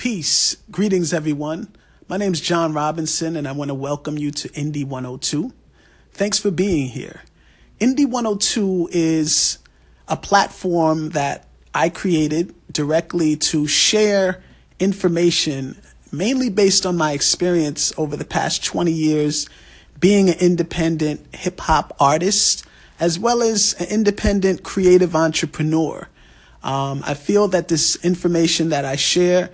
Peace. Greetings, everyone. My name is John Robinson, and I want to welcome you to Indie 102. Thanks for being here. Indie 102 is a platform that I created directly to share information, mainly based on my experience over the past 20 years being an independent hip hop artist, as well as an independent creative entrepreneur. Um, I feel that this information that I share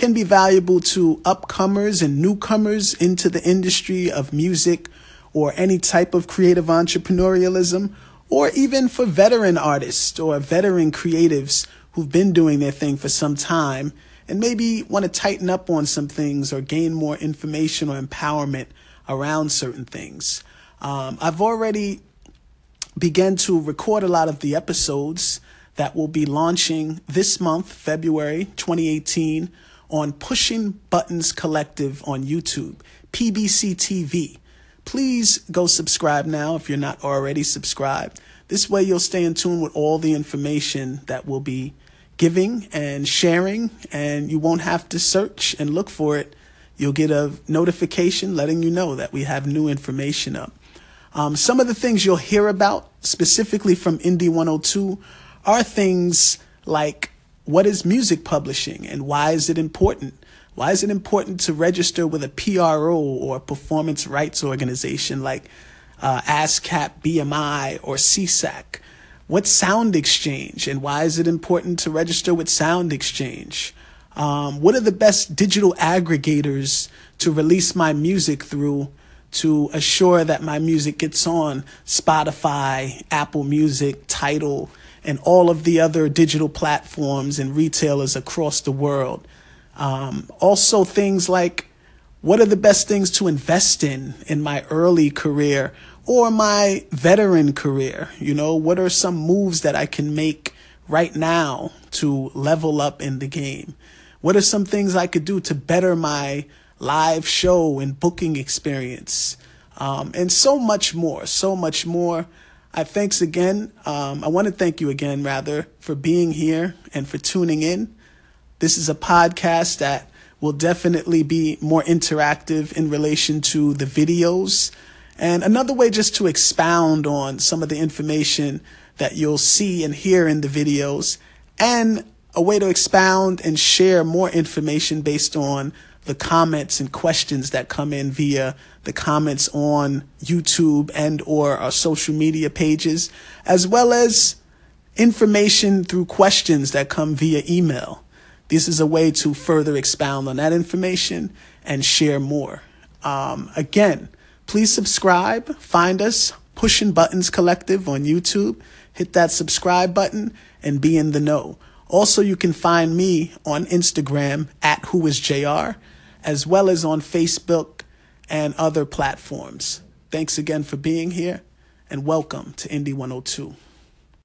can be valuable to upcomers and newcomers into the industry of music or any type of creative entrepreneurialism, or even for veteran artists or veteran creatives who've been doing their thing for some time and maybe want to tighten up on some things or gain more information or empowerment around certain things. Um, I've already began to record a lot of the episodes that will be launching this month, February 2018 on Pushing Buttons Collective on YouTube, PBC TV. Please go subscribe now if you're not already subscribed. This way you'll stay in tune with all the information that we'll be giving and sharing, and you won't have to search and look for it. You'll get a notification letting you know that we have new information up. Um, some of the things you'll hear about specifically from Indie 102 are things like what is music publishing and why is it important? Why is it important to register with a PRO or a performance rights organization like uh, ASCAP, BMI, or SESAC? What's Sound Exchange and why is it important to register with Sound Exchange? Um, what are the best digital aggregators to release my music through to assure that my music gets on Spotify, Apple Music, Tidal, and all of the other digital platforms and retailers across the world. Um, also, things like what are the best things to invest in in my early career or my veteran career? You know, what are some moves that I can make right now to level up in the game? What are some things I could do to better my live show and booking experience? Um, and so much more, so much more. I thanks again. Um, I want to thank you again, rather, for being here and for tuning in. This is a podcast that will definitely be more interactive in relation to the videos. And another way just to expound on some of the information that you'll see and hear in the videos, and a way to expound and share more information based on the comments and questions that come in via the comments on YouTube and or our social media pages, as well as information through questions that come via email. This is a way to further expound on that information and share more. Um, again, please subscribe. Find us, Pushing Buttons Collective on YouTube. Hit that subscribe button and be in the know. Also, you can find me on Instagram at whoisjr as well as on Facebook and other platforms. Thanks again for being here and welcome to Indie 102.